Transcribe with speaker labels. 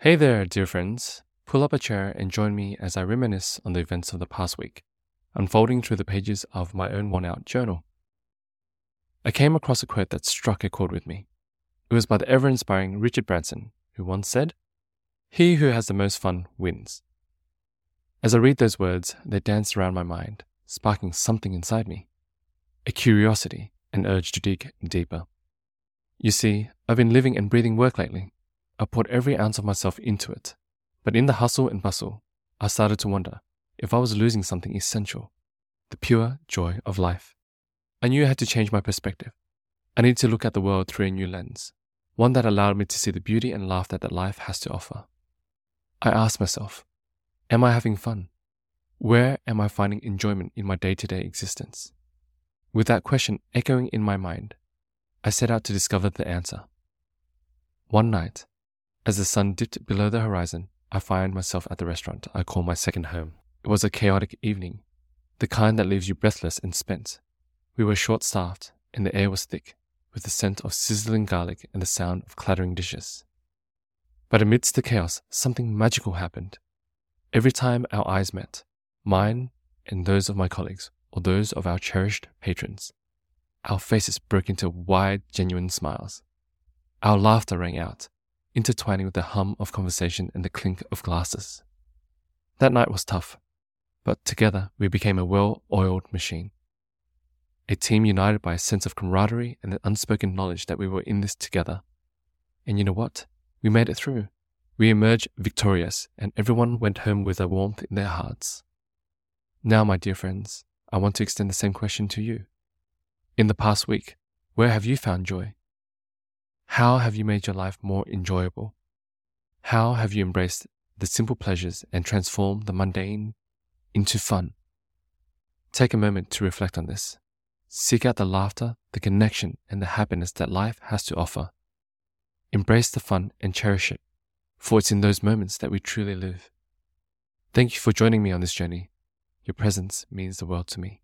Speaker 1: Hey there, dear friends. Pull up a chair and join me as I reminisce on the events of the past week, unfolding through the pages of my own worn out journal. I came across a quote that struck a chord with me. It was by the ever inspiring Richard Branson, who once said, He who has the most fun wins. As I read those words, they danced around my mind, sparking something inside me a curiosity, an urge to dig deeper. You see, I've been living and breathing work lately. I poured every ounce of myself into it. But in the hustle and bustle, I started to wonder if I was losing something essential the pure joy of life. I knew I had to change my perspective. I needed to look at the world through a new lens, one that allowed me to see the beauty and laughter that life has to offer. I asked myself, Am I having fun? Where am I finding enjoyment in my day to day existence? With that question echoing in my mind, I set out to discover the answer. One night, as the sun dipped below the horizon, I find myself at the restaurant I call my second home. It was a chaotic evening, the kind that leaves you breathless and spent. We were short staffed, and the air was thick, with the scent of sizzling garlic and the sound of clattering dishes. But amidst the chaos, something magical happened. Every time our eyes met, mine and those of my colleagues, or those of our cherished patrons. Our faces broke into wide, genuine smiles. Our laughter rang out, intertwining with the hum of conversation and the clink of glasses. That night was tough, but together we became a well oiled machine. A team united by a sense of camaraderie and an unspoken knowledge that we were in this together. And you know what? We made it through. We emerged victorious, and everyone went home with a warmth in their hearts. Now, my dear friends, I want to extend the same question to you. In the past week, where have you found joy? How have you made your life more enjoyable? How have you embraced the simple pleasures and transformed the mundane into fun? Take a moment to reflect on this. Seek out the laughter, the connection, and the happiness that life has to offer. Embrace the fun and cherish it, for it's in those moments that we truly live. Thank you for joining me on this journey. Your presence means the world to me.